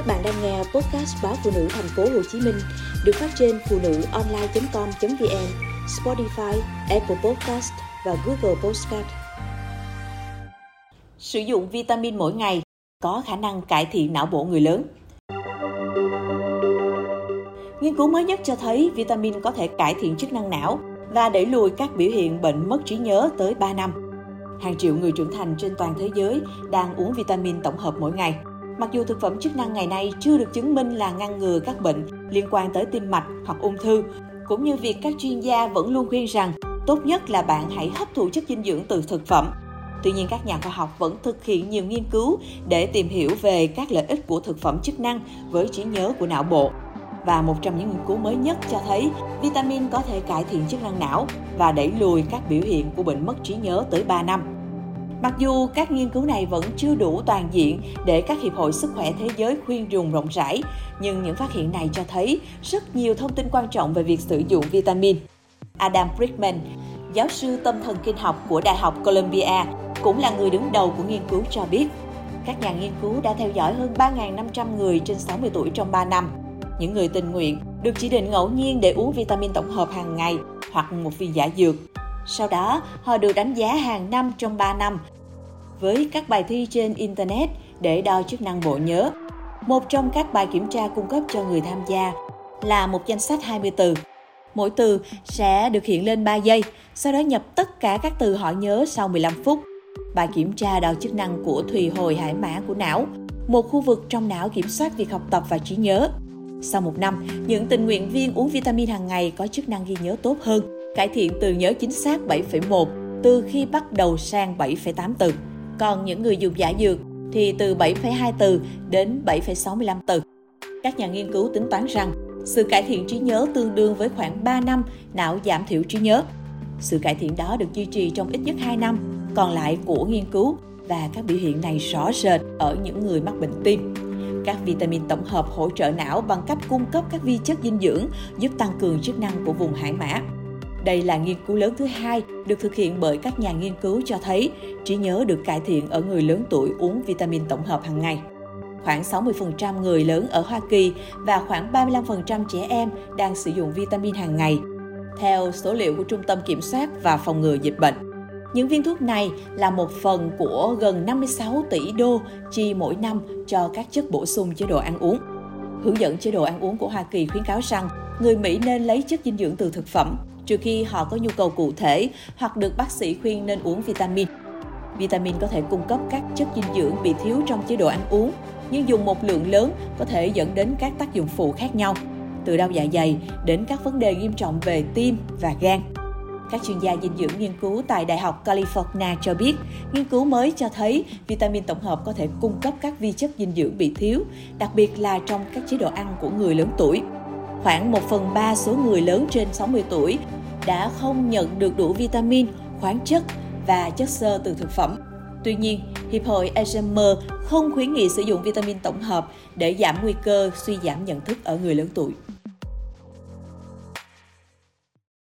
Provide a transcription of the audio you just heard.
Các bạn đang nghe podcast báo phụ nữ thành phố Hồ Chí Minh được phát trên phụ nữ online.com.vn, Spotify, Apple Podcast và Google Podcast. Sử dụng vitamin mỗi ngày có khả năng cải thiện não bộ người lớn. Nghiên cứu mới nhất cho thấy vitamin có thể cải thiện chức năng não và đẩy lùi các biểu hiện bệnh mất trí nhớ tới 3 năm. Hàng triệu người trưởng thành trên toàn thế giới đang uống vitamin tổng hợp mỗi ngày. Mặc dù thực phẩm chức năng ngày nay chưa được chứng minh là ngăn ngừa các bệnh liên quan tới tim mạch hoặc ung thư, cũng như việc các chuyên gia vẫn luôn khuyên rằng tốt nhất là bạn hãy hấp thụ chất dinh dưỡng từ thực phẩm. Tuy nhiên các nhà khoa học vẫn thực hiện nhiều nghiên cứu để tìm hiểu về các lợi ích của thực phẩm chức năng với trí nhớ của não bộ. Và một trong những nghiên cứu mới nhất cho thấy vitamin có thể cải thiện chức năng não và đẩy lùi các biểu hiện của bệnh mất trí nhớ tới 3 năm. Mặc dù các nghiên cứu này vẫn chưa đủ toàn diện để các hiệp hội sức khỏe thế giới khuyên dùng rộng rãi, nhưng những phát hiện này cho thấy rất nhiều thông tin quan trọng về việc sử dụng vitamin. Adam Friedman, giáo sư tâm thần kinh học của Đại học Columbia, cũng là người đứng đầu của nghiên cứu cho biết, các nhà nghiên cứu đã theo dõi hơn 3.500 người trên 60 tuổi trong 3 năm. Những người tình nguyện được chỉ định ngẫu nhiên để uống vitamin tổng hợp hàng ngày hoặc một viên giả dược sau đó, họ được đánh giá hàng năm trong 3 năm với các bài thi trên Internet để đo chức năng bộ nhớ. Một trong các bài kiểm tra cung cấp cho người tham gia là một danh sách 20 từ. Mỗi từ sẽ được hiện lên 3 giây, sau đó nhập tất cả các từ họ nhớ sau 15 phút. Bài kiểm tra đo chức năng của thùy hồi hải mã của não, một khu vực trong não kiểm soát việc học tập và trí nhớ. Sau một năm, những tình nguyện viên uống vitamin hàng ngày có chức năng ghi nhớ tốt hơn cải thiện từ nhớ chính xác 7,1 từ khi bắt đầu sang 7,8 từ. Còn những người dùng giả dược thì từ 7,2 từ đến 7,65 từ. Các nhà nghiên cứu tính toán rằng sự cải thiện trí nhớ tương đương với khoảng 3 năm não giảm thiểu trí nhớ. Sự cải thiện đó được duy trì trong ít nhất 2 năm, còn lại của nghiên cứu và các biểu hiện này rõ rệt ở những người mắc bệnh tim. Các vitamin tổng hợp hỗ trợ não bằng cách cung cấp các vi chất dinh dưỡng giúp tăng cường chức năng của vùng hải mã. Đây là nghiên cứu lớn thứ hai được thực hiện bởi các nhà nghiên cứu cho thấy trí nhớ được cải thiện ở người lớn tuổi uống vitamin tổng hợp hàng ngày. Khoảng 60% người lớn ở Hoa Kỳ và khoảng 35% trẻ em đang sử dụng vitamin hàng ngày, theo số liệu của Trung tâm Kiểm soát và Phòng ngừa Dịch bệnh. Những viên thuốc này là một phần của gần 56 tỷ đô chi mỗi năm cho các chất bổ sung chế độ ăn uống. Hướng dẫn chế độ ăn uống của Hoa Kỳ khuyến cáo rằng người Mỹ nên lấy chất dinh dưỡng từ thực phẩm trừ khi họ có nhu cầu cụ thể hoặc được bác sĩ khuyên nên uống vitamin. Vitamin có thể cung cấp các chất dinh dưỡng bị thiếu trong chế độ ăn uống, nhưng dùng một lượng lớn có thể dẫn đến các tác dụng phụ khác nhau, từ đau dạ dày đến các vấn đề nghiêm trọng về tim và gan. Các chuyên gia dinh dưỡng nghiên cứu tại Đại học California cho biết, nghiên cứu mới cho thấy vitamin tổng hợp có thể cung cấp các vi chất dinh dưỡng bị thiếu, đặc biệt là trong các chế độ ăn của người lớn tuổi. Khoảng 1 phần 3 số người lớn trên 60 tuổi đã không nhận được đủ vitamin, khoáng chất và chất xơ từ thực phẩm. Tuy nhiên, Hiệp hội Alzheimer không khuyến nghị sử dụng vitamin tổng hợp để giảm nguy cơ suy giảm nhận thức ở người lớn tuổi.